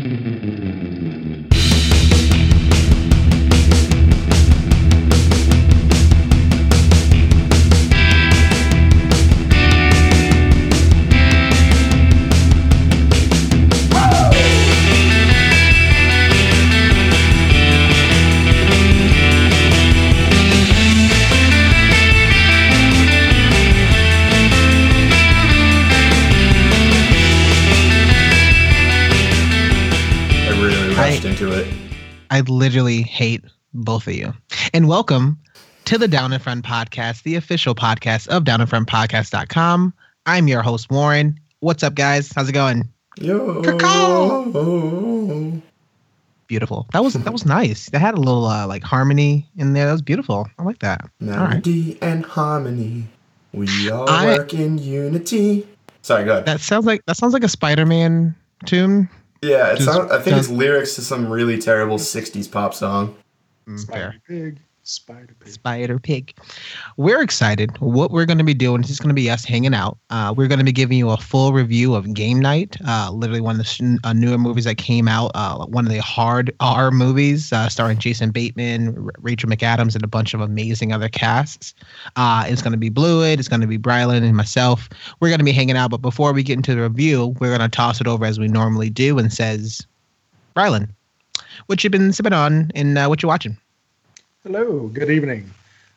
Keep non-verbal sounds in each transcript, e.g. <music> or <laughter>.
Mm-hmm. <laughs> both of you. And welcome to the Down in Front podcast, the official podcast of downinfrontpodcast.com. I'm your host, Warren. What's up, guys? How's it going? Yo. Beautiful. That was that was nice. That had a little uh, like harmony in there. That was beautiful. I like that. All right. Melody and harmony. We all I- work in unity. Sorry, go ahead. That sounds like that sounds like a Spider-Man tune. yeah, it just- sound, I think it's lyrics to some really terrible 60s pop song. Mm. Spider Pig. Spider Pig. Spider Pig. We're excited. What we're going to be doing is just going to be us hanging out. Uh, we're going to be giving you a full review of Game Night, uh, literally one of the uh, newer movies that came out. Uh, one of the hard R movies, uh, starring Jason Bateman, R- Rachel McAdams, and a bunch of amazing other casts. Uh, it's going to be Blewett. It's going to be Brylan and myself. We're going to be hanging out. But before we get into the review, we're going to toss it over as we normally do and says, Brylan, what you been sipping on and uh, what you watching? Hello, good evening.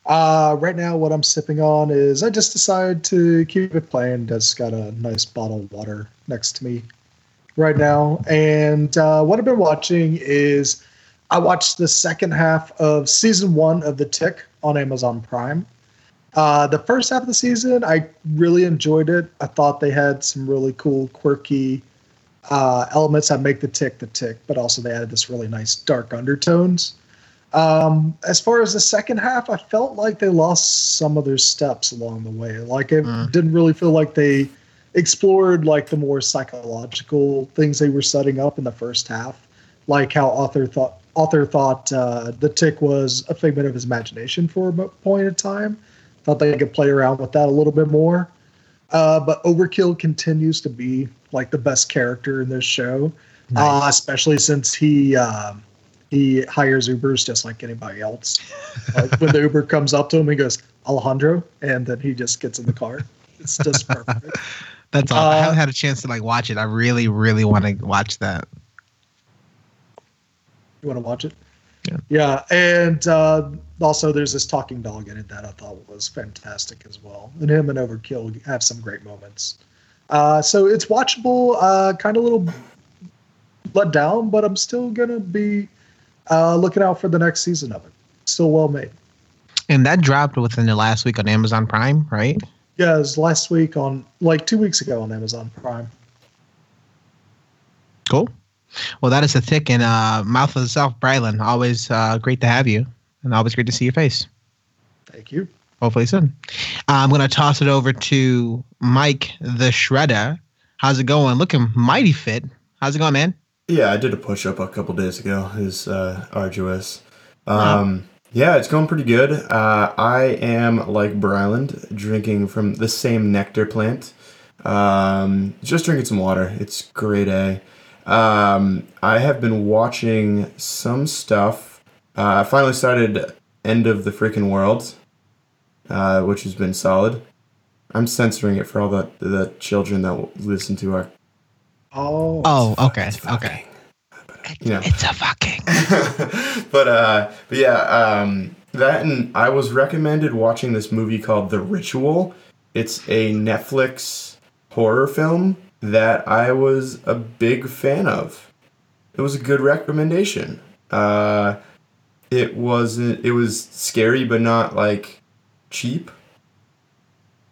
Uh, right now, what I'm sipping on is I just decided to keep it plain. Just got a nice bottle of water next to me right now. And uh, what I've been watching is I watched the second half of season one of The Tick on Amazon Prime. Uh, the first half of the season, I really enjoyed it. I thought they had some really cool, quirky uh, elements that make the tick the tick, but also they added this really nice dark undertones. Um, as far as the second half, I felt like they lost some of their steps along the way. Like it Mm. didn't really feel like they explored like the more psychological things they were setting up in the first half, like how Arthur thought Arthur thought uh, the tick was a figment of his imagination for a point in time. Thought they could play around with that a little bit more. Uh, but Overkill continues to be like the best character in this show, uh, especially since he um, he hires Ubers just like anybody else. <laughs> like when the Uber comes up to him, he goes Alejandro, and then he just gets in the car. It's just <laughs> perfect. That's all. I Uh, haven't had a chance to like watch it. I really, really want to watch that. You want to watch it? Yeah. Yeah, and uh, also there's this talking dog in it that I thought was fantastic as well. And him and Overkill have some great moments. Uh, so it's watchable, uh, kind of a little let down, but I'm still gonna be uh, looking out for the next season of it. Still well made. And that dropped within the last week on Amazon Prime, right? Yeah, it was last week on like two weeks ago on Amazon Prime. Cool. Well, that is a thick and uh, mouth of the South, Brylan. Always uh, great to have you, and always great to see your face. Thank you. Hopefully soon. I'm gonna toss it over to Mike the Shredder. How's it going? Looking mighty fit. How's it going, man? Yeah, I did a push up a couple days ago. It was uh, arduous. Um, Yeah, it's going pretty good. Uh, I am like Brylan, drinking from the same nectar plant. Um, just drinking some water. It's great, A. Um, I have been watching some stuff. Uh, I finally started End of the Freaking World, uh, which has been solid. I'm censoring it for all the the children that will listen to our. Oh, Oh, okay, It's okay. fucking- You know. It's a fucking. <laughs> but uh but yeah um that and i was recommended watching this movie called the ritual it's a netflix horror film that i was a big fan of. It was a good recommendation. Uh it wasn't it was scary but not like cheap.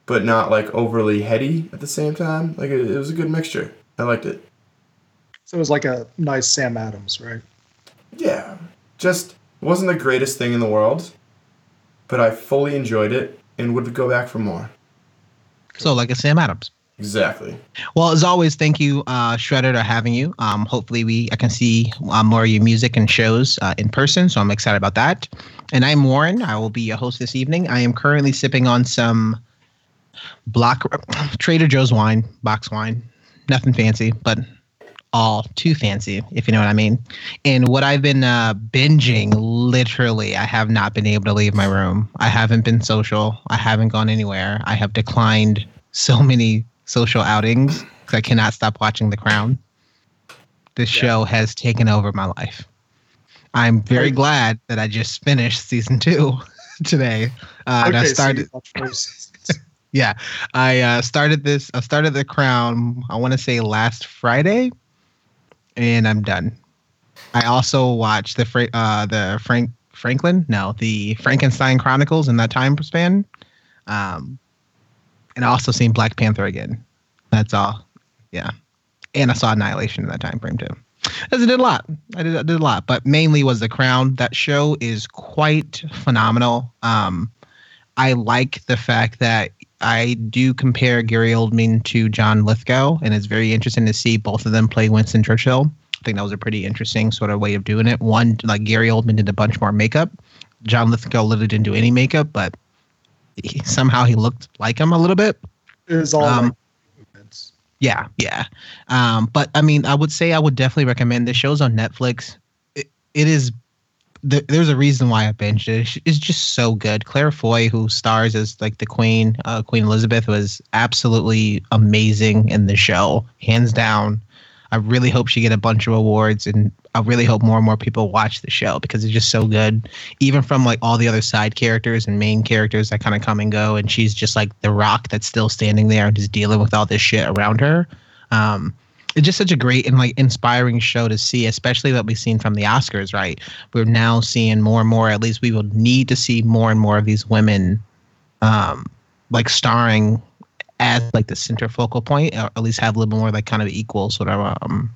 But not like overly heady at the same time. Like it, it was a good mixture. I liked it. So it was like a nice Sam Adams, right? Yeah, just wasn't the greatest thing in the world, but I fully enjoyed it and would go back for more. So, like a Sam Adams. Exactly. Well, as always, thank you, uh, Shredder, to having you. Um, hopefully, we I can see uh, more of your music and shows uh, in person, so I'm excited about that. And I'm Warren. I will be your host this evening. I am currently sipping on some block <clears throat> Trader Joe's wine, box wine. Nothing fancy, but all too fancy, if you know what I mean. And what I've been uh, binging, literally, I have not been able to leave my room. I haven't been social. I haven't gone anywhere. I have declined so many social outings because I cannot stop watching The Crown. This yeah. show has taken over my life. I'm very glad that I just finished season two <laughs> today. Uh, okay, and I started. <laughs> yeah, I uh, started this. I started The Crown. I want to say last Friday, and I'm done. I also watched the Fra- uh, the Frank Franklin, no, the Frankenstein Chronicles in that time span. Um, and I also seen Black Panther again. That's all. Yeah, and I saw Annihilation in that time frame too. I did a lot. I did, I did a lot, but mainly was The Crown. That show is quite phenomenal. Um, I like the fact that I do compare Gary Oldman to John Lithgow, and it's very interesting to see both of them play Winston Churchill. I think that was a pretty interesting sort of way of doing it. One, like Gary Oldman did a bunch more makeup. John Lithgow literally didn't do any makeup, but he, <laughs> somehow he looked like him a little bit. It was all um, yeah, yeah. Um, but I mean, I would say I would definitely recommend this show's on Netflix. it, it is there's a reason why I binged it. It's just so good. Claire Foy, who stars as like the Queen, uh, Queen Elizabeth, was absolutely amazing in the show, hands down. I really hope she get a bunch of awards, and I really hope more and more people watch the show because it's just so good. Even from like all the other side characters and main characters that kind of come and go, and she's just like the rock that's still standing there and just dealing with all this shit around her. Um, it's just such a great and like inspiring show to see, especially what we've seen from the Oscars. Right, we're now seeing more and more. At least we will need to see more and more of these women, um, like starring as like the center focal point, or at least have a little bit more like kind of equal sort of um,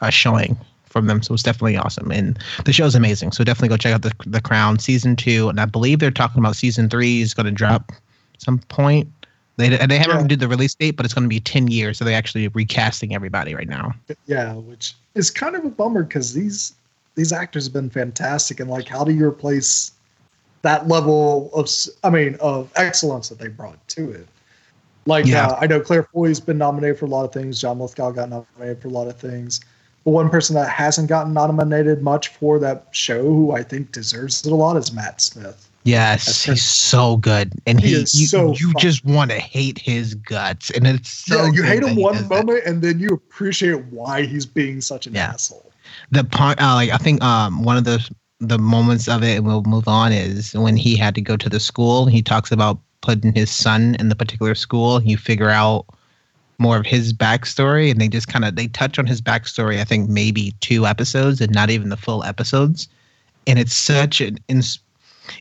a showing from them. So it's definitely awesome, and the show's amazing. So definitely go check out the the Crown season two, and I believe they're talking about season three is going to drop some point they they haven't yeah. did the release date, but it's going to be ten years, so they're actually recasting everybody right now. Yeah, which is kind of a bummer because these these actors have been fantastic, and like, how do you replace that level of I mean of excellence that they brought to it? Like, yeah. uh, I know Claire Foy's been nominated for a lot of things. John Lithgow got nominated for a lot of things. But one person that hasn't gotten nominated much for that show, who I think deserves it a lot, is Matt Smith. Yes, he's so good, and he, he you, so you just want to hate his guts, and it's so yeah. You hate him one moment, that. and then you appreciate why he's being such an yeah. asshole. The part, uh, like I think, um, one of the the moments of it, and we'll move on, is when he had to go to the school. He talks about putting his son in the particular school. You figure out more of his backstory, and they just kind of they touch on his backstory. I think maybe two episodes, and not even the full episodes, and it's such an.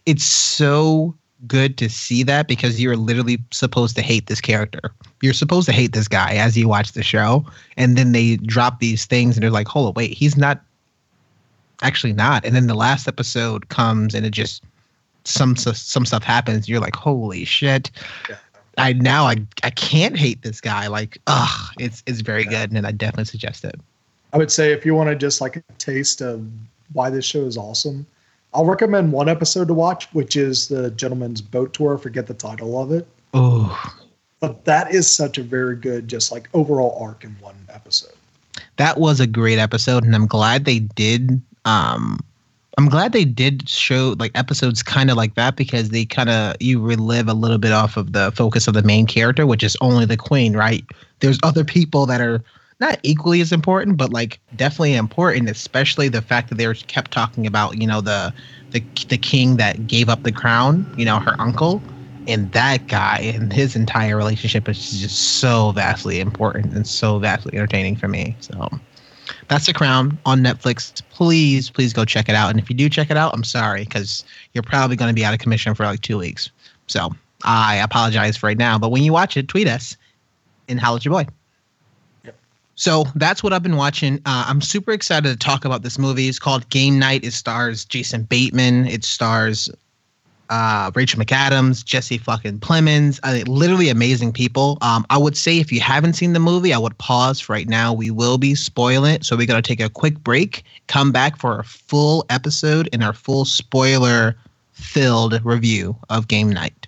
It's so good to see that because you're literally supposed to hate this character. You're supposed to hate this guy as you watch the show, and then they drop these things, and they're like, "Hold on, wait, he's not." Actually, not. And then the last episode comes, and it just some some stuff happens. You're like, "Holy shit!" Yeah. I now I I can't hate this guy. Like, ugh, it's it's very yeah. good, and I definitely suggest it. I would say if you want to just like a taste of why this show is awesome, I'll recommend one episode to watch, which is the Gentleman's Boat Tour. forget the title of it. Oh. But that is such a very good, just like overall arc in one episode. That was a great episode, and I'm glad they did. Um, I'm glad they did show like episodes kind of like that because they kind of you relive a little bit off of the focus of the main character, which is only the queen, right? There's other people that are not equally as important, but like definitely important, especially the fact that they were kept talking about, you know, the the the king that gave up the crown, you know, her uncle, and that guy and his entire relationship is just so vastly important and so vastly entertaining for me. So that's the crown on Netflix. Please, please go check it out. And if you do check it out, I'm sorry because you're probably going to be out of commission for like two weeks. So I apologize for right now. But when you watch it, tweet us and holla at your boy. Yep. So that's what I've been watching. Uh, I'm super excited to talk about this movie. It's called Game Night. It stars Jason Bateman. It stars uh, Rachel McAdams, Jesse fucking Plemons. Uh, literally amazing people. Um, I would say if you haven't seen the movie, I would pause right now. We will be spoiling it, so we're gonna take a quick break. Come back for a full episode and our full spoiler filled review of Game Night.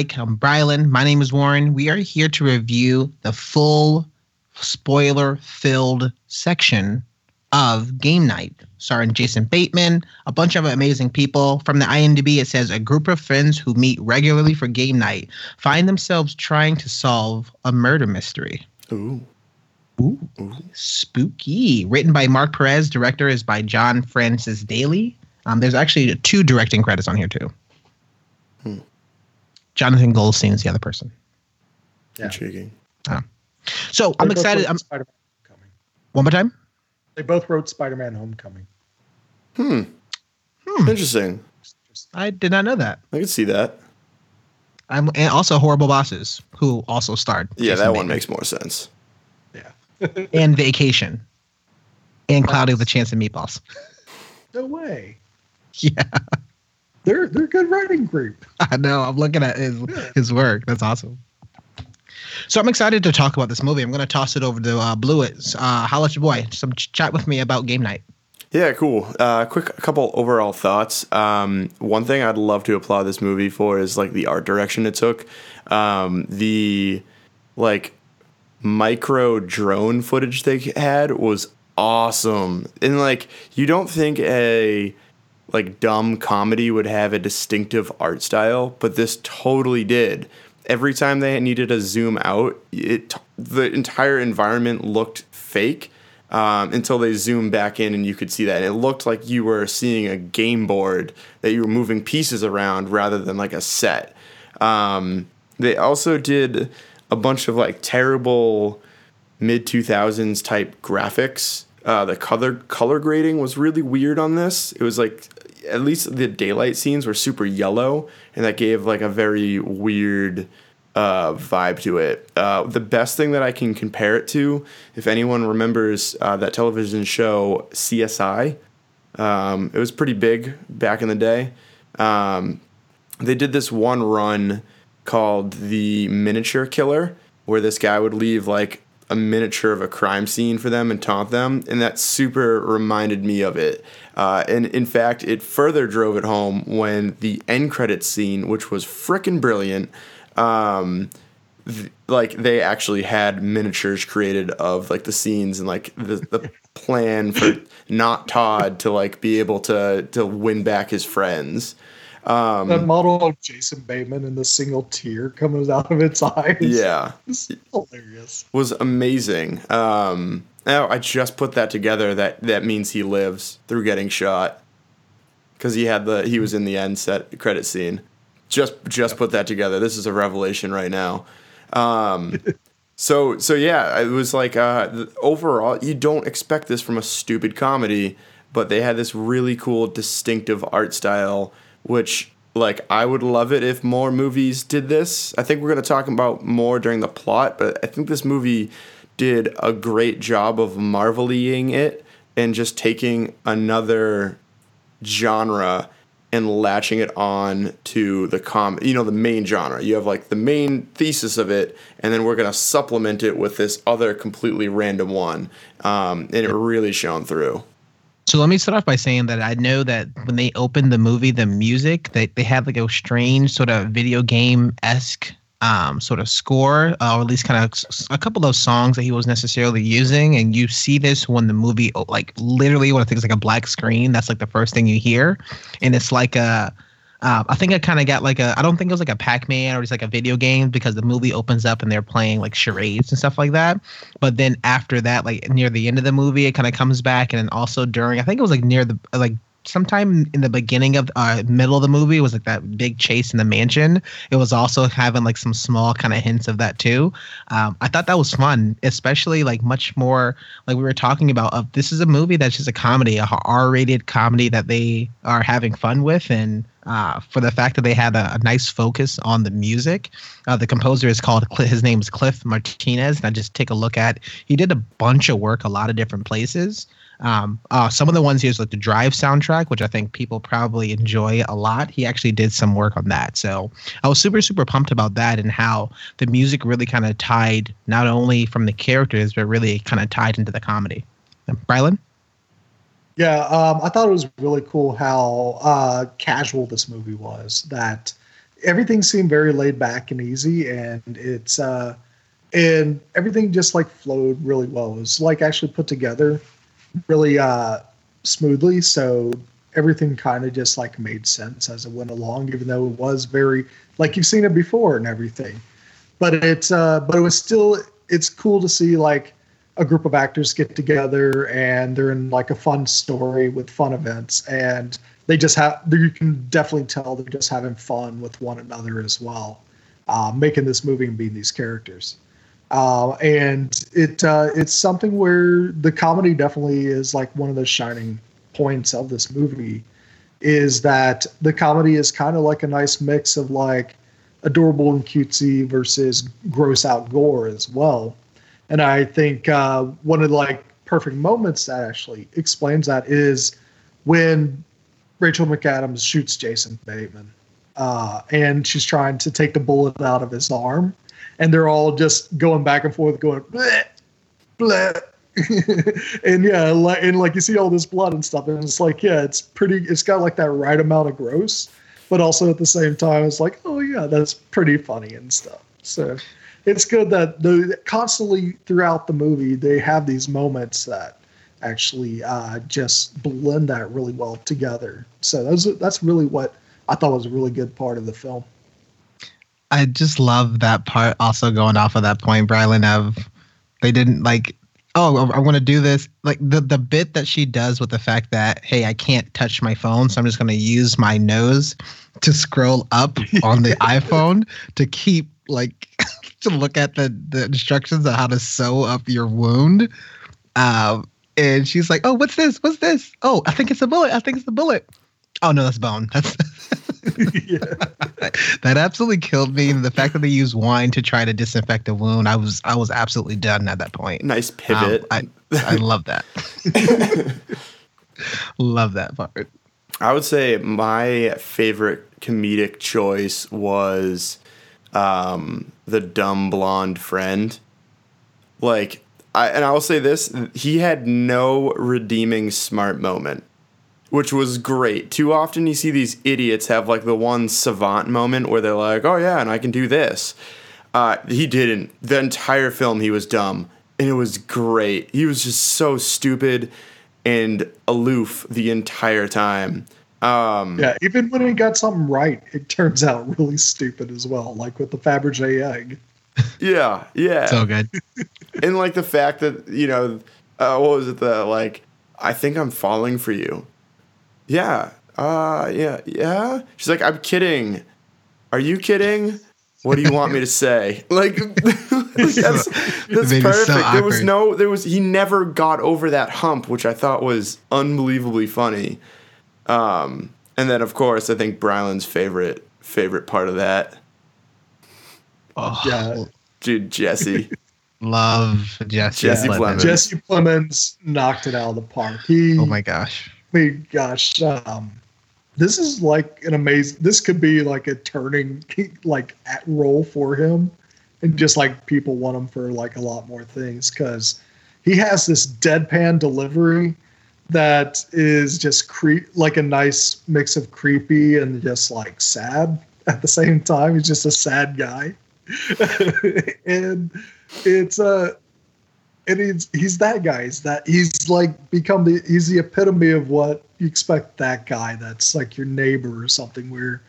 Mike. I'm Brylan. My name is Warren. We are here to review the full spoiler filled section of Game Night, starring Jason Bateman, a bunch of amazing people. From the IMDb, it says a group of friends who meet regularly for game night find themselves trying to solve a murder mystery. Ooh. Ooh, spooky. Written by Mark Perez, director is by John Francis Daley. Um, there's actually two directing credits on here too. Jonathan Goldstein is the other person. Yeah. Intriguing. So They I'm excited. I'm, Spider-Man Homecoming. one more time. They both wrote Spider-Man Homecoming. Hmm. Hmm. Interesting. I did not know that. I can see that. I'm and also horrible bosses who also starred. Yeah, Jason that one makes more sense. Yeah. <laughs> and Vacation and Cloudy with a Chance of Meatballs. no way. <laughs> Yeah, They're they're a good writing group. <laughs> I know. I'm looking at his his work. That's awesome. So I'm excited to talk about this movie. I'm going to toss it over to uh, Blewett. Uh, holla at your boy. Some ch- chat with me about game night. Yeah, cool. Uh, quick, a couple overall thoughts. Um, one thing I'd love to applaud this movie for is like the art direction it took. Um, the like micro drone footage they had was awesome, and like you don't think a like dumb comedy would have a distinctive art style, but this totally did. Every time they needed to zoom out, it the entire environment looked fake um, until they zoomed back in and you could see that. It looked like you were seeing a game board that you were moving pieces around rather than like a set. Um, they also did a bunch of like terrible mid 2000s type graphics. Uh, the color color grading was really weird on this. It was like at least the daylight scenes were super yellow, and that gave like a very weird uh, vibe to it. Uh, the best thing that I can compare it to, if anyone remembers uh, that television show CSI, um, it was pretty big back in the day. Um, they did this one run called the Miniature Killer, where this guy would leave like a miniature of a crime scene for them and taunt them, and that super reminded me of it. Uh, and in fact, it further drove it home when the end credits scene, which was frickin' brilliant, um, th- like they actually had miniatures created of like the scenes and like the, the plan for <laughs> not Todd to like be able to to win back his friends. Um, that model of Jason Bateman and the single tear coming out of its eyes. yeah, <laughs> It's hilarious. was amazing. Um, now I just put that together. That that means he lives through getting shot because he had the he was in the end set credit scene. Just just put that together. This is a revelation right now. Um, <laughs> so so yeah, it was like uh, overall you don't expect this from a stupid comedy, but they had this really cool distinctive art style, which like I would love it if more movies did this. I think we're gonna talk about more during the plot, but I think this movie did a great job of marveling it and just taking another genre and latching it on to the com you know the main genre you have like the main thesis of it and then we're going to supplement it with this other completely random one um, and it really shone through So let me start off by saying that I know that when they opened the movie, the music they they had like a strange sort of video game esque um, sort of score, uh, or at least kind of a couple of songs that he was necessarily using. And you see this when the movie, oh, like literally, when I think it's like a black screen, that's like the first thing you hear, and it's like a. Uh, I think I kind of got like a. I don't think it was like a Pac-Man or just like a video game because the movie opens up and they're playing like charades and stuff like that. But then after that, like near the end of the movie, it kind of comes back, and then also during, I think it was like near the like sometime in the beginning of uh middle of the movie it was like that big chase in the mansion it was also having like some small kind of hints of that too um i thought that was fun especially like much more like we were talking about of this is a movie that's just a comedy a r-rated comedy that they are having fun with and uh, for the fact that they had a, a nice focus on the music. Uh, the composer is called, <laughs> his name is Cliff Martinez. And I just take a look at, he did a bunch of work a lot of different places. Um, uh, some of the ones he was like the Drive soundtrack, which I think people probably enjoy a lot. He actually did some work on that. So I was super, super pumped about that and how the music really kind of tied not only from the characters, but really kind of tied into the comedy. Brylan? Yeah, um, I thought it was really cool how uh, casual this movie was. That everything seemed very laid back and easy, and it's uh, and everything just like flowed really well. It was like actually put together really uh, smoothly, so everything kind of just like made sense as it went along, even though it was very like you've seen it before and everything. But it's uh, but it was still it's cool to see like a group of actors get together and they're in like a fun story with fun events and they just have you can definitely tell they're just having fun with one another as well uh, making this movie and being these characters. Uh, and it uh, it's something where the comedy definitely is like one of the shining points of this movie is that the comedy is kind of like a nice mix of like adorable and cutesy versus gross out gore as well and I think uh, one of the like perfect moments that actually explains that is when Rachel McAdams shoots Jason Bateman, uh, and she's trying to take the bullet out of his arm, and they're all just going back and forth, going bleh, bleh. <laughs> and yeah, like and like you see all this blood and stuff, and it's like yeah, it's pretty. It's got like that right amount of gross, but also at the same time, it's like oh yeah, that's pretty funny and stuff. So it's good that the constantly throughout the movie they have these moments that actually uh, just blend that really well together. So that's that's really what I thought was a really good part of the film. I just love that part. Also going off of that point, Brylan, of they didn't like. Oh, I want to do this. Like the the bit that she does with the fact that hey, I can't touch my phone, so I'm just going to use my nose to scroll up <laughs> on the iPhone to keep like <laughs> to look at the the instructions on how to sew up your wound. Um, and she's like, "Oh, what's this? What's this? Oh, I think it's a bullet. I think it's a bullet. Oh no, that's bone. That's <laughs> that absolutely killed me. The fact that they use wine to try to disinfect a wound, I was I was absolutely done at that point. Nice pivot. Um, I I love that. <laughs> love that part. I would say my favorite comedic choice was um, the dumb blonde friend. Like, I, and I will say this: he had no redeeming smart moment, which was great. Too often you see these idiots have like the one savant moment where they're like, "Oh yeah, and I can do this." Uh, he didn't. The entire film, he was dumb, and it was great. He was just so stupid and aloof the entire time. Um, yeah, even when he got something right, it turns out really stupid as well, like with the Fabergé egg. Yeah, yeah. So good. <laughs> and like the fact that, you know, uh, what was it, the like, I think I'm falling for you. Yeah, uh, yeah, yeah. She's like, I'm kidding. Are you kidding? What do you want me to say? <laughs> <laughs> Like, that's, that's perfect. So there was no, there was, he never got over that hump, which I thought was unbelievably funny. Um, and then of course, I think Brylan's favorite favorite part of that. Oh, yeah, dude, Jesse. <laughs> Love Jesse. Jesse Plemons. Jesse Plemons knocked it out of the park. He, oh my gosh. I mean, gosh, um, this is like an amazing. This could be like a turning <laughs> like at role for him, and just like people want him for like a lot more things because he has this deadpan delivery that is just creep like a nice mix of creepy and just like sad at the same time. He's just a sad guy. <laughs> and it's uh and he's he's that guy. He's that he's like become the he's the epitome of what you expect that guy that's like your neighbor or something where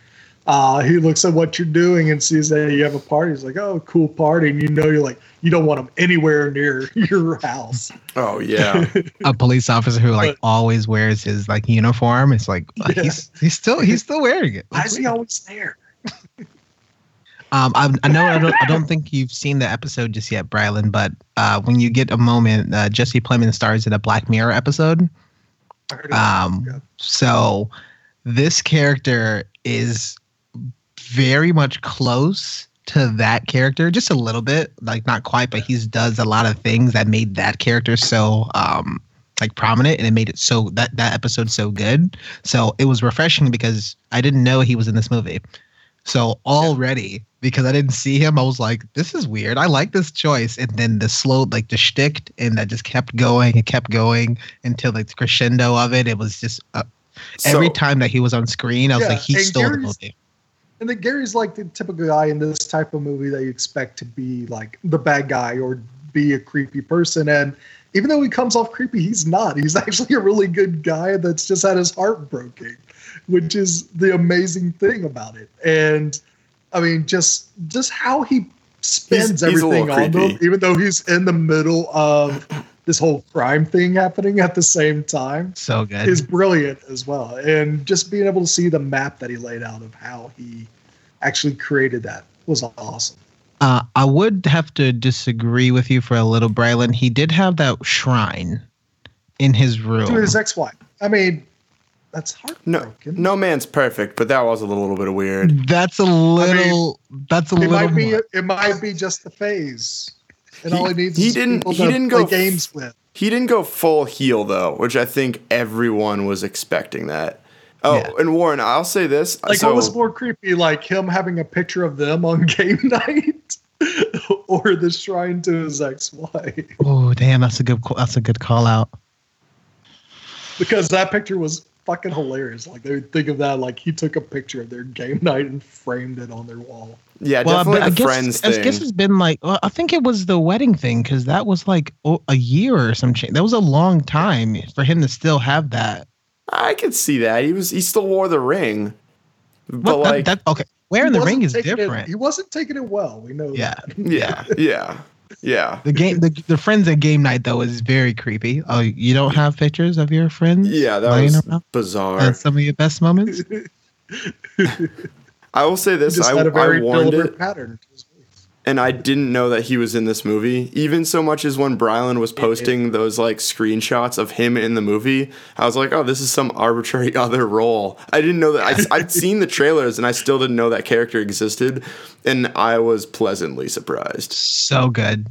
uh, he looks at what you're doing and sees that you have a party. He's like, "Oh, cool party," and you know you're like, you don't want him anywhere near <laughs> your house. Oh yeah, <laughs> a police officer who like but, always wears his like uniform. It's like <laughs> yeah. he's he's still he's still wearing it. Why is he always there? Um, I, I, know I don't, I don't think you've seen the episode just yet, Brylan, but uh, when you get a moment, uh, Jesse Plemons stars in a Black Mirror episode. Um, so this character is very much close to that character, just a little bit, like not quite, but he does a lot of things that made that character so um like prominent and it made it so that that episode so good. So it was refreshing because I didn't know he was in this movie. So already, because I didn't see him, I was like, "This is weird. I like this choice." And then the slow, like the shtick, and that just kept going and kept going until like the crescendo of it. It was just uh, so, every time that he was on screen, I was yeah, like, "He stole the movie." And then Gary's like the typical guy in this type of movie that you expect to be like the bad guy or be a creepy person. And even though he comes off creepy, he's not. He's <laughs> actually a really good guy that's just had his heart broken, which is the amazing thing about it. And I mean, just just how he spends He's- he's everything little on them, even though he's in the middle of this whole crime thing happening at the same time So good. is brilliant as well. And just being able to see the map that he laid out of how he actually created that was awesome. Uh, I would have to disagree with you for a little, Braylon. He did have that shrine in his room. To his ex-wife. I mean, that's No, heartbroken. no man's perfect, but that was a little, little bit of weird. That's a little. that's a it little. might be more. it might be just the phase. And He- all he needs he is didn't- he didn't go- games with. He didn't go full heel though, which I think everyone was expecting that. Oh, Yeah. and Warren, I'll say this. Like so, what was more creepy, like him having a picture of them on <laughs> game night, <laughs> or the shrine to his ex-wife? Oh damn! That's a good. ca- That's a good call out. Because that picture was fucking hilarious. Like they would think of that like he took a picture of their game night and framed it on their wall. Yeah, well, definitely I, the guess, friends I thing. guess it's been like. Well, I think it was the wedding thing because that was like oh, a year or some change. That was a long time for him to still have that. I could see that. He was he still wore the ring. But What, like that, okay, wearing the ring is taking it- different. he wasn't taking it well. We know Yeah. that. yeah, yeah. Yeah. The game, the, the friends at game night though is very creepy. Oh, you don't have pictures of your friends? Yeah, that laying was around? bizarre. And some of your best moments. <laughs> I will say this: just I, had a very I warned it, pattern. to his moves. and I didn't know that he was in this movie. Even so much as when Brylan was posting those like screenshots of him in the movie, I was like, "Oh, this is some arbitrary <laughs> other role." I didn't know that. I, I'd seen the trailers, and I still didn't know that character existed, and I was pleasantly surprised. so good.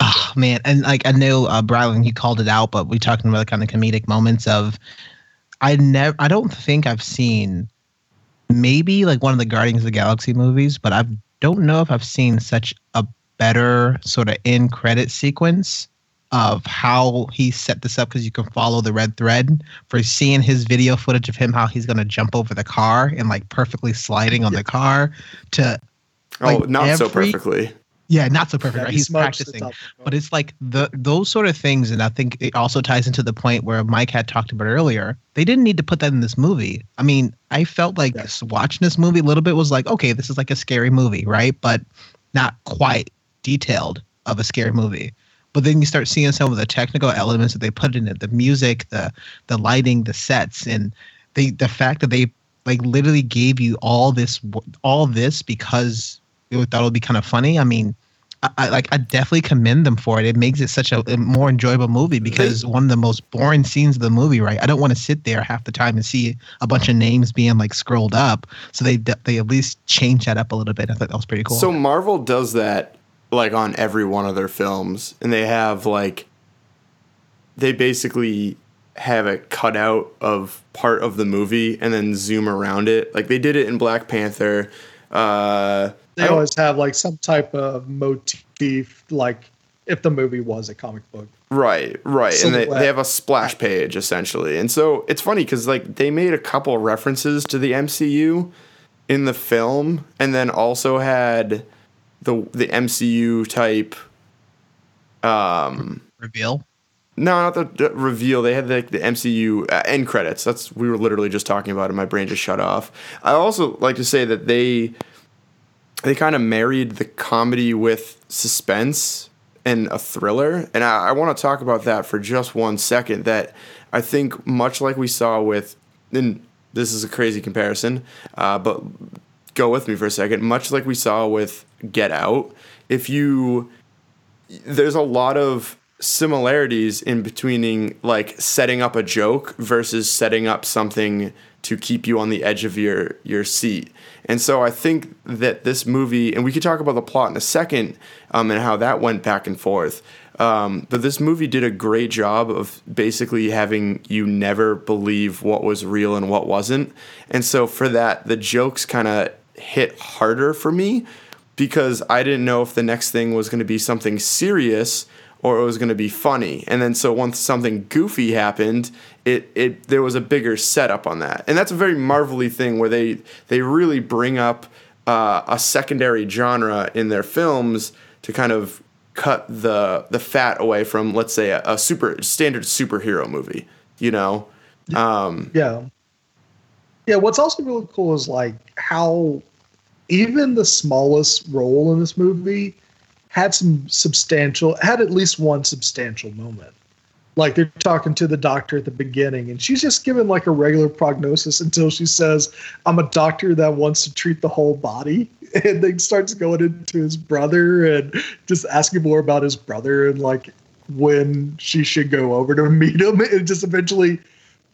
Oh man, and like I know uh, Brylan, he called it out, but we talking about the kind of comedic moments of. I never. I don't think I've seen. Maybe like one of the Guardians of the Galaxy movies, but I don't know if I've seen such a better sort of in credit sequence of how he set this up because you can follow the red thread for seeing his video footage of him how he's gonna jump over the car and like perfectly sliding on the car to Oh, Like, not so perfectly. Yeah not so perfect Yeah, right? he's practicing. but it's like the those sort of things and i think it also ties into the point where mike had talked about earlier they didn't need to put that in this movie. I mean i felt like Yeah. watching this movie a little bit was like okay this is like a scary movie right? But not quite detailed of a scary movie. But then you start seeing some of the technical elements that they put in it the music the the lighting the sets and the the fact that they like literally gave you all this all this because they thought it would be kind of funny i mean I, I like I definitely commend them for it. It makes it such a, a more enjoyable movie because one of the most boring scenes of the movie, right? I don't want to sit there half the time and see a bunch of names being like scrolled up. So they they at least change that up a little bit. I thought that was pretty cool. So Marvel does that like on every one of their films, and they have like they basically have a cutout of part of the movie and then zoom around it. Like they did it in Black Panther. Uh, They always have like some type of motif, like if the movie was a comic book. Right, right. And they, they have a splash page essentially. And so it's funny because like they made a couple references to the MCU in the film and then also had the the MCU type um reveal. No, not the, the reveal. They had like the, MCU uh, end credits. That's we were literally just talking about it. My brain just shut off. I also like to say that they they kind of married the comedy with suspense and a thriller. And I, I want to talk about that for just one second. That I think much like we saw with, and this is a crazy comparison, uh, but go with me for a second. Much like we saw with Get Out, if you there's a lot of similarities in betweening like setting up a joke versus setting up something to keep you on the edge of your your seat. And so I think that this movie, and we could talk about the plot in a second, um, and how that went back and forth. Um, but this movie did a great job of basically having you never believe what was real and what wasn't. And so for that, the jokes kind of hit harder for me because I didn't know if the next thing was going to be something serious or it was going to be funny. And then so once something goofy happened, it it there was a bigger setup on that. And that's a very marvelly thing where they they really bring up uh, a secondary genre in their films to kind of cut the the fat away from let's say a, a super standard superhero movie you know um Yeah. Yeah, what's also really cool is like how even the smallest role in this movie had some substantial had at least one substantial moment. Like they're talking to the doctor at the beginning and she's just given like a regular prognosis until she says, I'm a doctor that wants to treat the whole body. <laughs> And then starts going into his brother and just asking more about his brother and like when she should go over to <laughs> meet him. And just eventually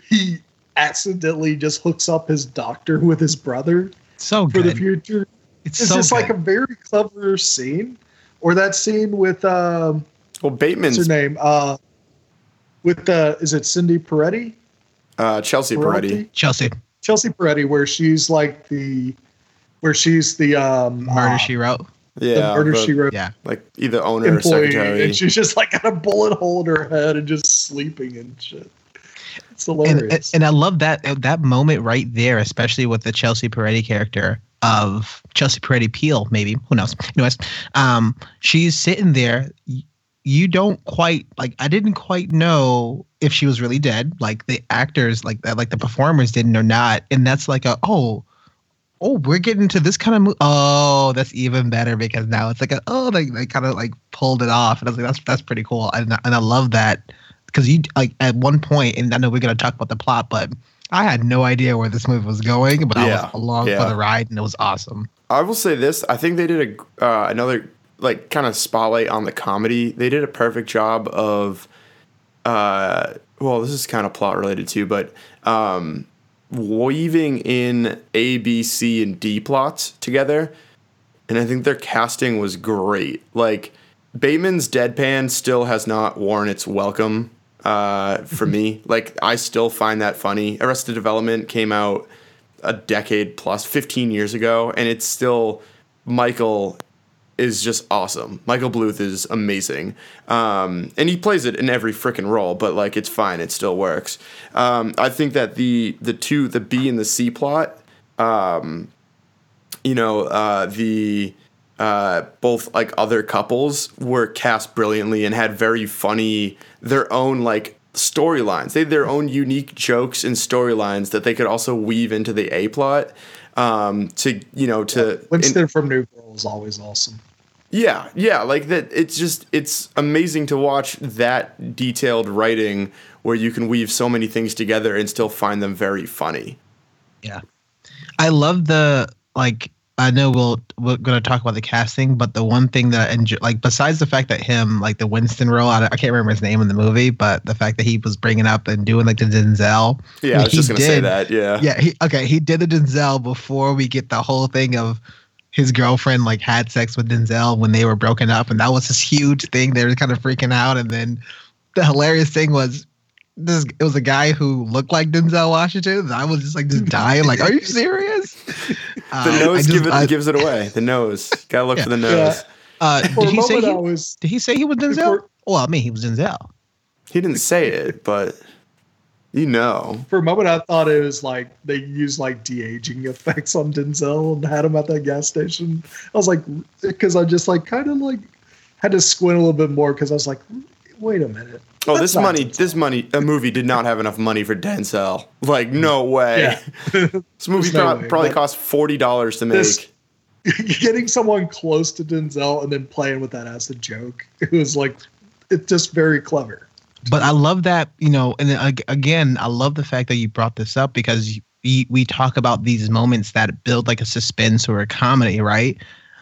he accidentally just hooks up his doctor with his brother So good. for the future. it's It's so just good. like a very clever scene. Or that scene with um well what's bateman's her name? Uh with the is it Cindy Peretti? uh chelsea peretti Chelsea Chelsea Peretti, where she's like the where she's the um Murder uh, She Wrote. the yeah murder the- she wrote Yeah. like either owner or employee secretary and she's just like got a bullet hole in her head and just sleeping and shit. It's hilarious. and, and and I love that that moment right there, especially with the Chelsea Peretti character of Chelsea Peretti Peel, maybe who knows. Anyways, um, she's sitting there. You don't quite like. I didn't quite know if she was really dead. Like the actors, like that, like the performers didn't or not. And that's like a oh. Oh, we're getting to this kind of movie. Oh, that's even better because now it's like a oh, they, they kind of like pulled it off, and I was like, that's that's pretty cool, and and I love that because you like at one point, and I know we're gonna talk about the plot, but I had no idea where this movie was going, but I was along yeah. for the ride, and it was awesome. I will say this: I think they did a uh, another like kind of spotlight on the comedy. They did a perfect job of, uh, well, this is kind of plot related too, but um, weaving in A, B, C, and D plots together, and I think their casting was great. Like Bateman's deadpan still has not worn its welcome uh, for me. <laughs> Like I still find that funny. Arrested Development came out a decade plus, 15 years ago, and it's still Michael is just awesome. Michael Bluth is amazing, um, and he plays it in every freaking role. But like, it's fine; it still works. Um, I think that the the two, the B and the C plot, um, you know, uh, the uh, both like other couples were cast brilliantly and had very funny their own like storylines. They had their own unique jokes and storylines that they could also weave into the A plot. Um, to you know, to Winston from New Girl is always awesome. yeah, yeah, like that. It's just it's amazing to watch that detailed writing where you can weave so many things together and still find them very funny. Yeah, I love the like. I know we'll we're gonna talk about the casting, but the one thing that I enjoy, like besides the fact that him like the Winston role, I, I can't remember his name in the movie, but the fact that he was bringing up and doing like the Denzel. Yeah, I was just gonna say that. Yeah, Yeah, he, okay, he did the Denzel before we get the whole thing of his girlfriend like had sex with Denzel when they were broken up, and that was this huge thing. They were kind of freaking out, and then the hilarious thing was this it was a guy who looked like Denzel Washington. I was just like just dying, like, are you serious? <laughs> the Uh, I nose just- give it, I- gives it away. The nose, <laughs> gotta look Yeah. for the nose. uh, did he say he, was did he say he was Denzel? Before- well, I mean, he was Denzel. He didn't say it, but you know. for a moment I thought it was like they used like de aging effects on Denzel and had him at that gas station. I was like, because I just like kind of like had to squint a little bit more because I was like, wait a minute. Oh, That's this money, Denzel. this money, a movie did not have enough money for Denzel. Like, no way. Yeah. <laughs> this movie no prob- way, probably cost forty dollars to make. this- <laughs> Getting someone close to Denzel and then playing with that as a joke, it was like, it's just very clever. but I love that you know, and again, I love the fact that you brought this up because we we talk about these moments that build like a suspense or a comedy, right?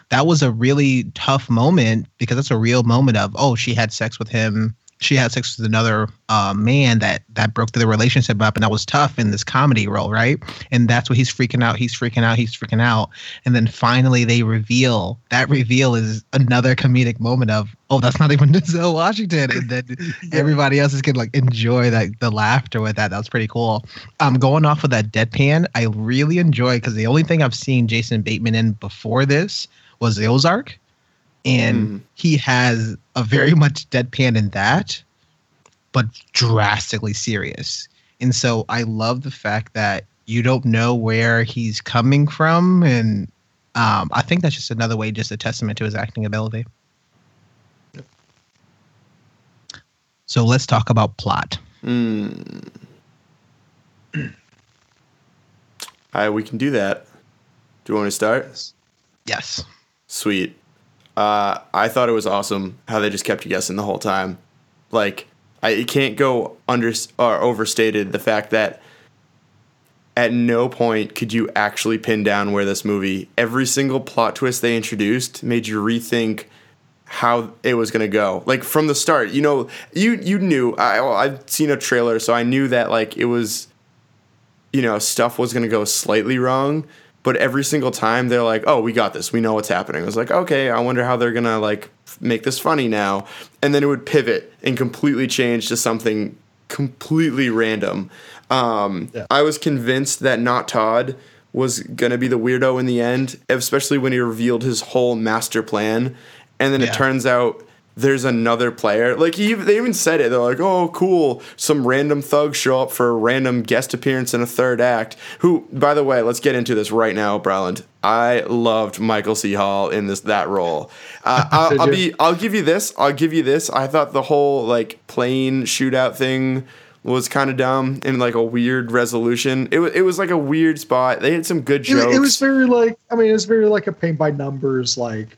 That was a really tough moment because that's a real moment of oh, she had sex with him. She had sex with another uh, man that that broke the relationship up, and that was tough in this comedy role, right? And that's what he's freaking out. He's freaking out. He's freaking out. And then finally, they reveal that reveal is another comedic moment of oh, that's not even <laughs> Denzel Washington, and then <laughs> everybody else is gonna like enjoy like the laughter with that. That was pretty cool. Um, going off of that deadpan, I really enjoy because the only thing I've seen Jason Bateman in before this was the Ozark, and Mm. he has a very <laughs> much deadpan in that, but drastically serious. And so I love the fact that you don't know where he's coming from, and Um, I think that's just another way, just a testament to his acting ability. So let's talk about plot. Mm. <clears throat> All right, we can do that. Do you want to start? Yes. Sweet. Uh, I thought it was awesome how they just kept you guessing the whole time. Like, I it can't go under or overstated the fact that at no point could you actually pin down where this movie. Every single plot twist they introduced made you rethink how it was going to go. Like from the start, you know, you you knew. I well, I've seen a trailer, so I knew that like it was, you know, stuff was going to go slightly wrong. But every single time they're like, "Oh, we got this. We know what's happening." I was like, "Okay, I wonder how they're gonna like make this funny now." And then it would pivot and completely change to something completely random. Um, Yeah. I was convinced that not Todd was gonna be the weirdo in the end, especially when he revealed his whole master plan. And then Yeah. it turns out there's another player. Like he, they even said it. They're like, "Oh, cool! Some random thugs show up for a random guest appearance in a third act." Who, by the way, let's get into this right now, Brylan. I loved Michael C. Hall in this that role. Uh, <laughs> I'll, I'll be. I'll give you this. I'll give you this. I thought the whole like plane shootout thing was kind of dumb and like a weird resolution. It was. It was like a weird spot. They had some good It, jokes. it was very like I mean, it was very like a paint by numbers like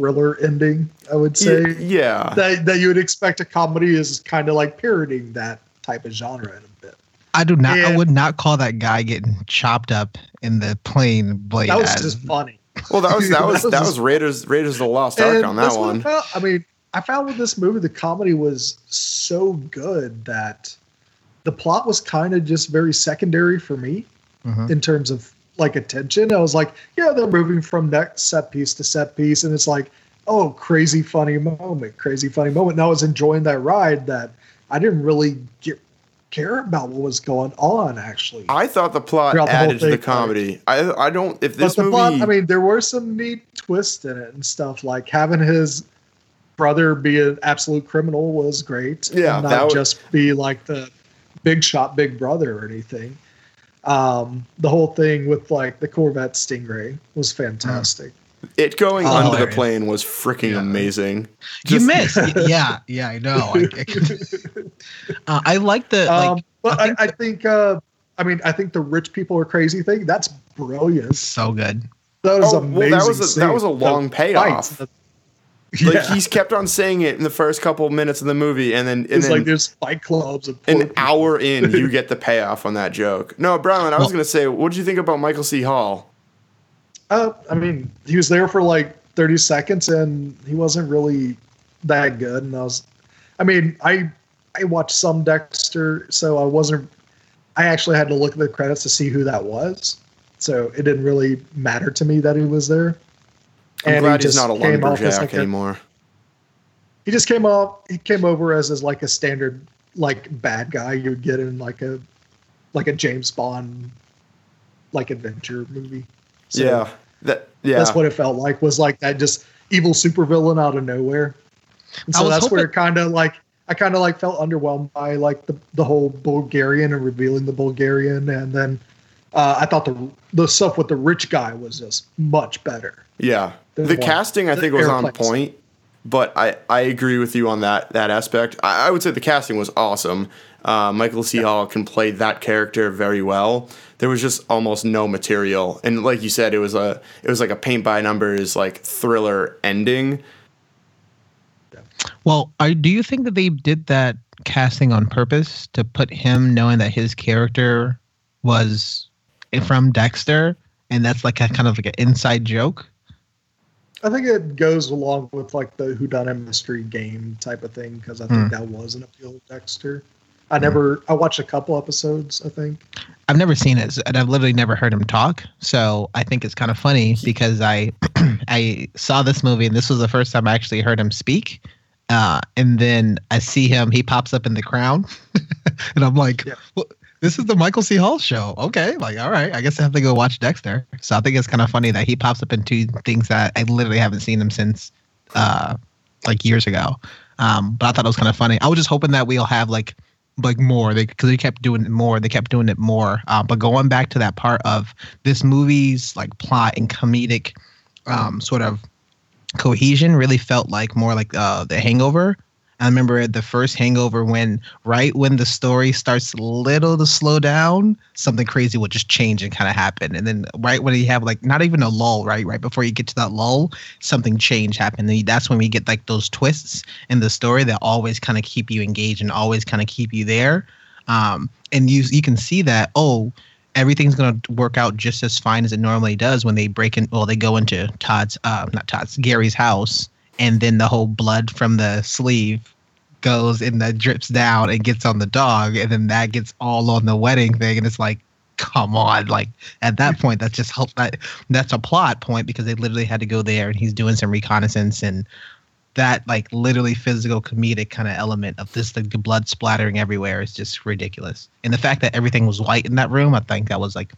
thriller ending. I would say yeah. that that you would expect a comedy is kind of like parodying that type of genre in a bit. I do not. I would not call that guy getting chopped up in the plane blade. That was as- just funny. Well, that was that <laughs> That was was that was Raiders Raiders of the Lost Ark on that that's I one. found- I mean, I found with this movie, the comedy was so good that the plot was kind of just very secondary for me Mhm. in terms of like attention. I was like, yeah, they're moving from next set piece to set piece, and it's like, oh, crazy funny moment, crazy funny moment. And I was enjoying that ride that I didn't really get care about what was going on actually. I thought the plot the added to the comedy. I I don't if But this the movie plot, I mean, there were some neat twists in it and stuff. Like having his brother be an absolute criminal was great. Yeah, and that not was- just be like the big shot, big brother or anything. Um, the whole thing with like the Corvette Stingray was fantastic. it going Oh, under the plane was freaking Yeah. amazing. You missed. <laughs> Yeah, yeah, I know. I, I, <laughs> uh, I like the like. um, but I I think think, I, think uh, I mean, I think the rich people are crazy thing. That's brilliant. so good. That was Oh, amazing. well, that was a, that was a The long payoff. fights, <laughs> Like yeah. he's kept on saying it in the first couple of minutes of the movie, and then and it's then like there's fight clubs and an people. hour in, you <laughs> get the payoff on that joke. No, Brian, I was Well- gonna say, what did you think about Michael C. Hall? Uh, I mean, he was there for like 30 seconds and he wasn't really that good. And I was, I mean, I I watched some Dexter, so I wasn't. I actually had to look at the credits to see who that was, so it didn't really matter to me that he was there. I'm And he glad he's just not a came off as lumberjack like a- anymore. He just came off. He came over as as like a standard like bad guy you would get in like a like a James Bond like adventure movie. So- yeah, that yeah. That's what it felt like. Was like that just evil supervillain out of nowhere. And so was that's where hoping- it kind of like I kind of like felt underwhelmed by like the the whole Bulgarian and revealing the Bulgarian, and then uh, I thought the the stuff with the rich guy was just much better. Yeah, than the casting I think was on point, but I I agree with you on that that aspect. I, I would say the casting was awesome. Uh, Michael C. Hall can play that character very well. There was just almost no material, and like you said, it was a it was like a paint by numbers like thriller ending. Well, are, do you think that they did that casting on purpose to put him knowing that his character was from Dexter, and that's like a kind of like an inside joke? I think it goes along with like the Who whodunit mystery game type of thing because I think Hmm. that was an appeal to Dexter. I never I watched a couple episodes. I think I've never seen it, and I've literally never heard him talk. So I think it's kind of funny <laughs> because I <clears throat> I saw this movie, and this was the first time I actually heard him speak. Uh, and then I see him; he pops up in The Crown, <laughs> and I'm like, Yeah. "This is the Michael C. Hall show." Okay, like, all right, I guess I have to go watch Dexter. So I think it's kind of funny that he pops up in two things that I literally haven't seen him since, uh, like years ago. Um, but I thought it was kind of funny. I was just hoping that we'll have like like more they because they kept doing it more they kept doing it more uh, but going back to that part of this movie's like plot and comedic um, sort of cohesion really felt like more like uh, the Hangover. I remember at the first Hangover when right when the story starts a little to slow down, something crazy will just change and kind of happen. And then right when you have like not even a lull, right, right before you get to that lull, something change happen. And that's when we get like those twists in the story that always kind of keep you engaged and always kind of keep you there. Um, and you you can see that oh everything's going to work out just as fine as it normally does when they break in well they go into todd's uh not todd's gary's house and then the whole blood from the sleeve goes and that drips down and gets on the dog and then that gets all on the wedding thing and it's like come on like at that point that's just help that that's a plot point because they literally had to go there and he's doing some reconnaissance and that like literally physical comedic kind of element of this the blood splattering everywhere is just ridiculous and the fact that everything was white in that room i think that was like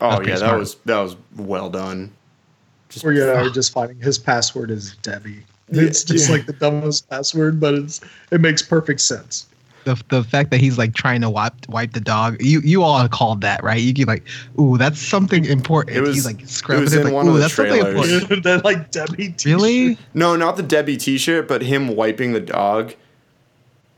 Oh That's pretty yeah, that smart. was that was well done. Just Or you know, <laughs> just finding his password is Debbie. It's just Yeah. like the dumbest password, but it's it makes perfect sense. the, the fact that he's like trying to wipe wipe the dog you you all called that right you get like ooh that's something important It was- he's like scrubbing was it, in like one of ooh the that's something trailers. important <laughs> that like Debbie t-shirt. really no, not the Debbie T-shirt, but him wiping the dog.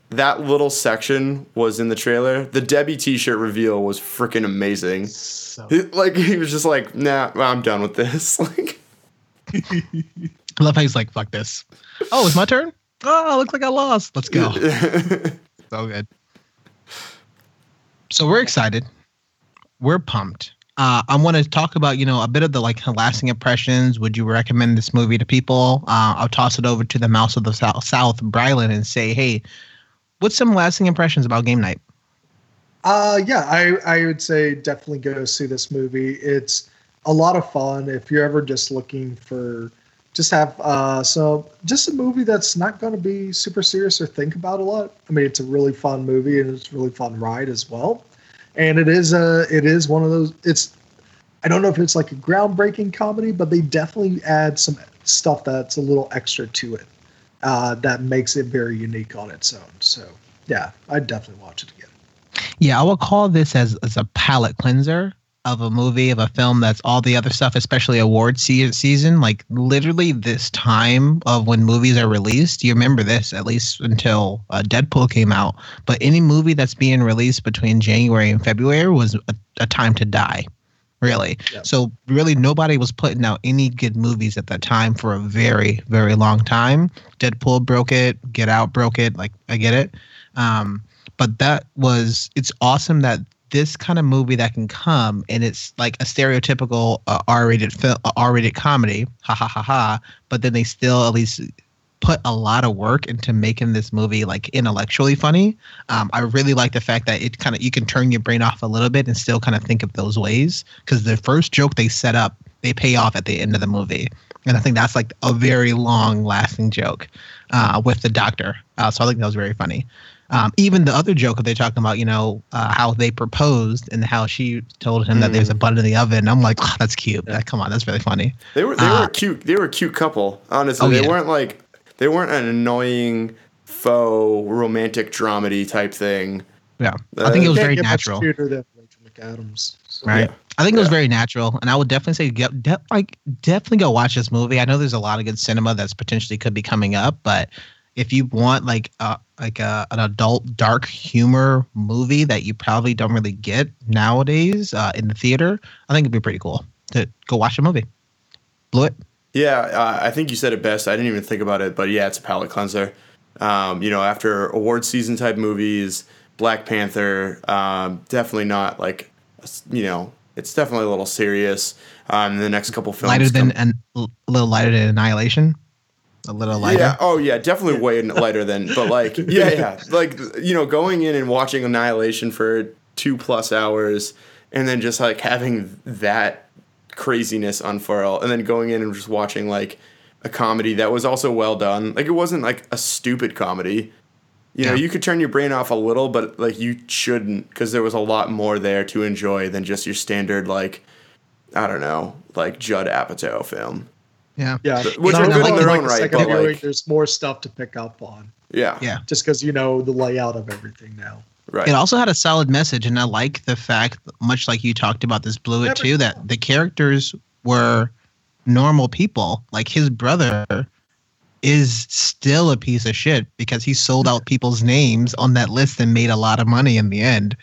That little section was in the trailer. The Debbie T-shirt reveal was freaking amazing. so He- like he was just like, "Nah, I'm done with this." <laughs> Like, <laughs> i love how he's like fuck this oh it's my turn oh looks like i lost let's go <laughs> so good. So we're excited. We're pumped. Uh, I want to talk about you know a bit of the like lasting impressions. Would you recommend this movie to people? Uh, I'll toss it over to the mouse of the south, south Brylan, and say, hey, what's some lasting impressions about game night? Uh yeah, I I would say definitely go see this movie. It's a lot of fun if you're ever just looking for just have uh so just a movie that's not going to be super serious or think about a lot. I mean, it's a really fun movie and it's a really fun ride as well. And it is a it is one of those it's I don't know if it's like a groundbreaking comedy, but they definitely add some stuff that's a little extra to it. Uh, that makes it very unique on its own. So yeah, I'd definitely watch it again. Yeah, I would call this as, as a palate cleanser of a movie of a film that's all the other stuff, especially award se- season. Like literally this time of when movies are released, you remember this at least until uh, Deadpool came out. But any movie that's being released between January and February was a, a time to die. Really. So really nobody was putting out any good movies at that time for a very, very long time. Deadpool broke it, Get Out broke it, like I get it. Um, but that was it's awesome that this kind of movie that can come and it's like a stereotypical uh, R-rated film, uh, R-rated comedy, ha ha ha ha. But then they still at least put a lot of work into making this movie like intellectually funny. Um, I really like the fact that it kind of you can turn your brain off a little bit and still kind of think of those ways because the first joke they set up they pay off at the end of the movie, and I think that's like a very long lasting joke uh, with the doctor. Uh, so I think that was very funny. Um, even the other joke that they're talking about, you know, uh, how they proposed and how she told him that there's a bun in the oven. I'm like, "Oh, that's cute. Yeah. Come on, that's really funny. They were they Uh, were a cute they were a cute couple. Honestly, Oh, they yeah. weren't like they weren't an annoying faux romantic dramedy type thing. Yeah, I think it Uh, was very natural. than McAdams. So, right? Yeah. I think it was very natural, and I would definitely say, get, de- like, definitely go watch this movie. I know there's a lot of good cinema that's potentially could be coming up, but if you want like a like a, an adult dark humor movie that you probably don't really get nowadays uh, in the theater, I think it'd be pretty cool to go watch a movie. Blewett. Yeah, uh, I think you said it best. I didn't even think about it, but yeah, it's a palate cleanser. Um, you know, after award season type movies, Black Panther, um, definitely not like, you know, it's definitely a little serious. Um, the next couple films, lighter than come- an a little lighter than Annihilation. A little lighter. Yeah. Oh, yeah. Definitely way lighter than, but <laughs> like, yeah, yeah. Like, you know, going in and watching Annihilation for two plus hours and then just like having that craziness unfurl and then going in and just watching like a comedy that was also well done. Like, it wasn't like a stupid comedy. You know, Yeah. you could turn your brain off a little, but like, you shouldn't because there was a lot more there to enjoy than just your standard, like, I don't know, like Judd Apatow film. Yeah. Yeah, Which are Even good in their own the right, but, viewing, like- there's more stuff to pick up on, Yeah. Yeah. just because you know the layout of everything now. Right. It also had a solid message, and I like the fact, much like you talked about this Blewett too, that the characters were normal people. Like his brother is still a piece of shit because he sold out people's names on that list and made a lot of money in the end.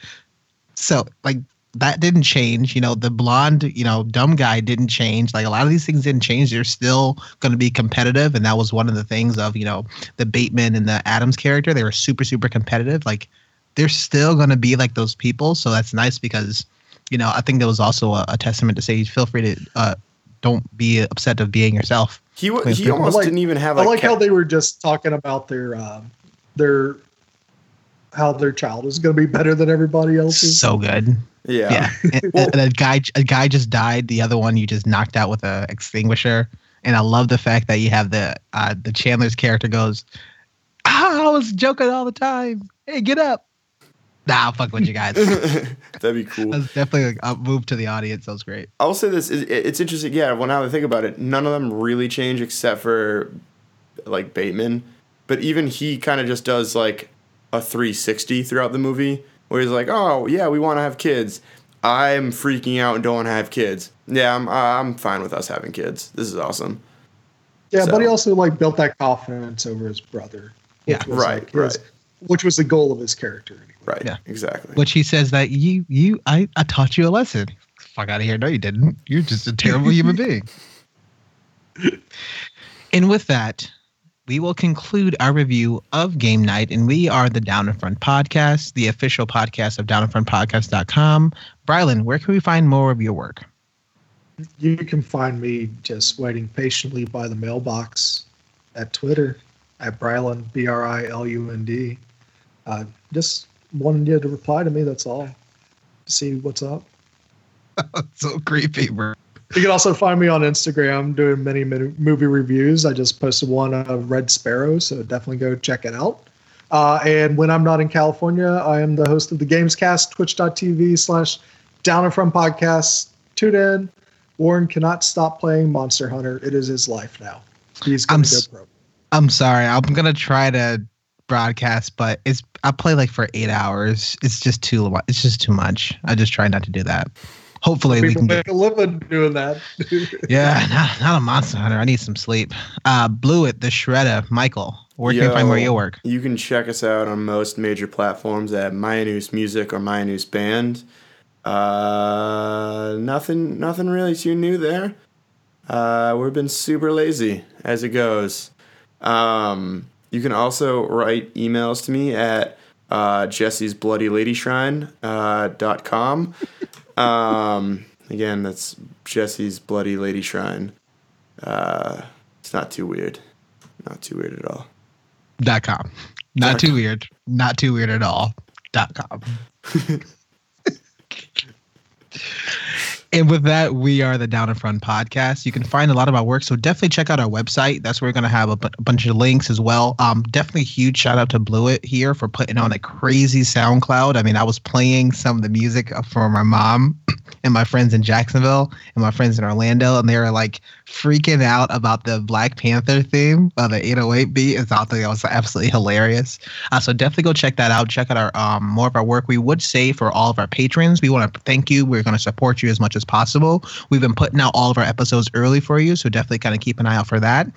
So like that didn't change. You know, the blonde, you know, dumb guy didn't change. Like a lot of these things didn't change. They're still going to be competitive, and that was one of the things of you know the Bateman and the Adams character. They were super super competitive. Like they're still going to be like those people. So that's nice because you know I think that was also a, a testament to say feel free to uh, don't be upset of being yourself. He he almost like, didn't even have. Like I like how they were just talking about their um, their how their child is going to be better than everybody else's. So good. Yeah. Yeah. <laughs> and, and a guy a guy just died. The other one you just knocked out with a extinguisher. And I love the fact that you have the uh, the Chandler's character goes, ah, I was joking all the time. Hey, get up. Nah, I'll fuck with you guys. <laughs> That'd be cool. That's definitely a move to the audience. That was great. I'll say this: it's interesting. Yeah, well, now that I think about it, none of them really change except for like Bateman. But even he kind of just does like a 360 throughout the movie where he's like, "Oh yeah, we want to have kids. I'm freaking out and don't want to have kids. Yeah, I'm I'm fine with us having kids. This is awesome." Yeah, so. but he also like built that confidence over his brother. Yeah, right, like his, right. Which was the goal of his character. Anyway. Right. Yeah, exactly. Which he says that you you I I taught you a lesson. Fuck out of here! No, you didn't. You're just a terrible human <laughs> being. And with that, we will conclude our review of Game Night, and we are the Down in Front Podcast, the official podcast of down in front downinfrontpodcast.com. Brylan, where can we find more of your work? You can find me just waiting patiently by the mailbox at Twitter at Bryland, B R I L U N D. Uh, just wanted you to reply to me, that's all. See what's up. <laughs> so creepy, bro. You can also find me on Instagram doing many, many movie reviews. I just posted one of Red Sparrow, so definitely go check it out. Uh, and when I'm not in California, I am the host of the Gamescast, twitch.tv slash down and from podcast. Tune in. Warren cannot stop playing Monster Hunter. It is his life now. He's going to go pro. I'm sorry. I'm going to try to broadcast, but it's I play like for eight hours. It's just too it's just too much. I just try not to do that hopefully we can make get, a living doing that. <laughs> yeah, not, not, a monster hunter. I need some sleep. Uh, Blewett, the Shredder, Michael. Where Yo, can you find more your work? You can check us out on most major platforms at Mayanus Music or Mayanus Band. Uh, nothing, nothing really too new there. Uh, we've been super lazy as it goes. Um, you can also write emails to me at uh, Jesse's Bloody Lady Shrine uh, dot com. Um, again, that's Jesse's Bloody Lady Shrine. Uh, it's not too weird. Not too weird at all. Dot com. Not Dot too com. weird. Not too weird at all. Dot com. <laughs> And with that, we are the Down in Front podcast. You can find a lot of our work, so definitely check out our website. That's where we're going to have a, b- a bunch of links as well. Um, definitely huge shout out to Blewett here for putting on a crazy SoundCloud. I mean, I was playing some of the music for my mom and my friends in Jacksonville and my friends in Orlando, and they were like freaking out about the Black Panther theme, of the 808 beat. And I thought that was absolutely hilarious. Uh, so definitely go check that out. Check out our um, more of our work. We would say for all of our patrons, we want to thank you. We're going to support you as much as possible. We've been putting out all of our episodes early for you, so definitely kind of keep an eye out for that.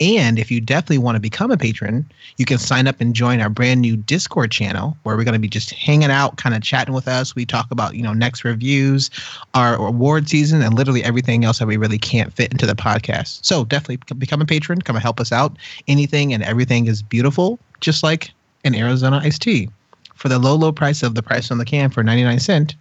And if you definitely want to become a patron, you can sign up and join our brand new Discord channel where we're going to be just hanging out, kind of chatting with us. We talk about, you know, next reviews, our award season, and literally everything else that we really can't fit into the podcast. So definitely become a patron, come and help us out. Anything and everything is beautiful, just like an Arizona iced tea. For the low, low price of the price on the can for 99 cent,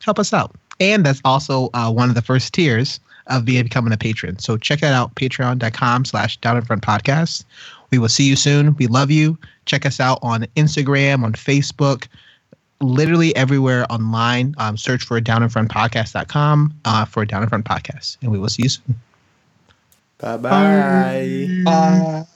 help us out and that's also uh, one of the first tiers of becoming a patron. So check that out, patreon.com slash down in front podcast. We will see you soon. We love you. Check us out on Instagram, on Facebook, literally everywhere online. Um, search for down in front podcast.com uh, for down in front podcast. And we will see you soon. Bye-bye. Bye.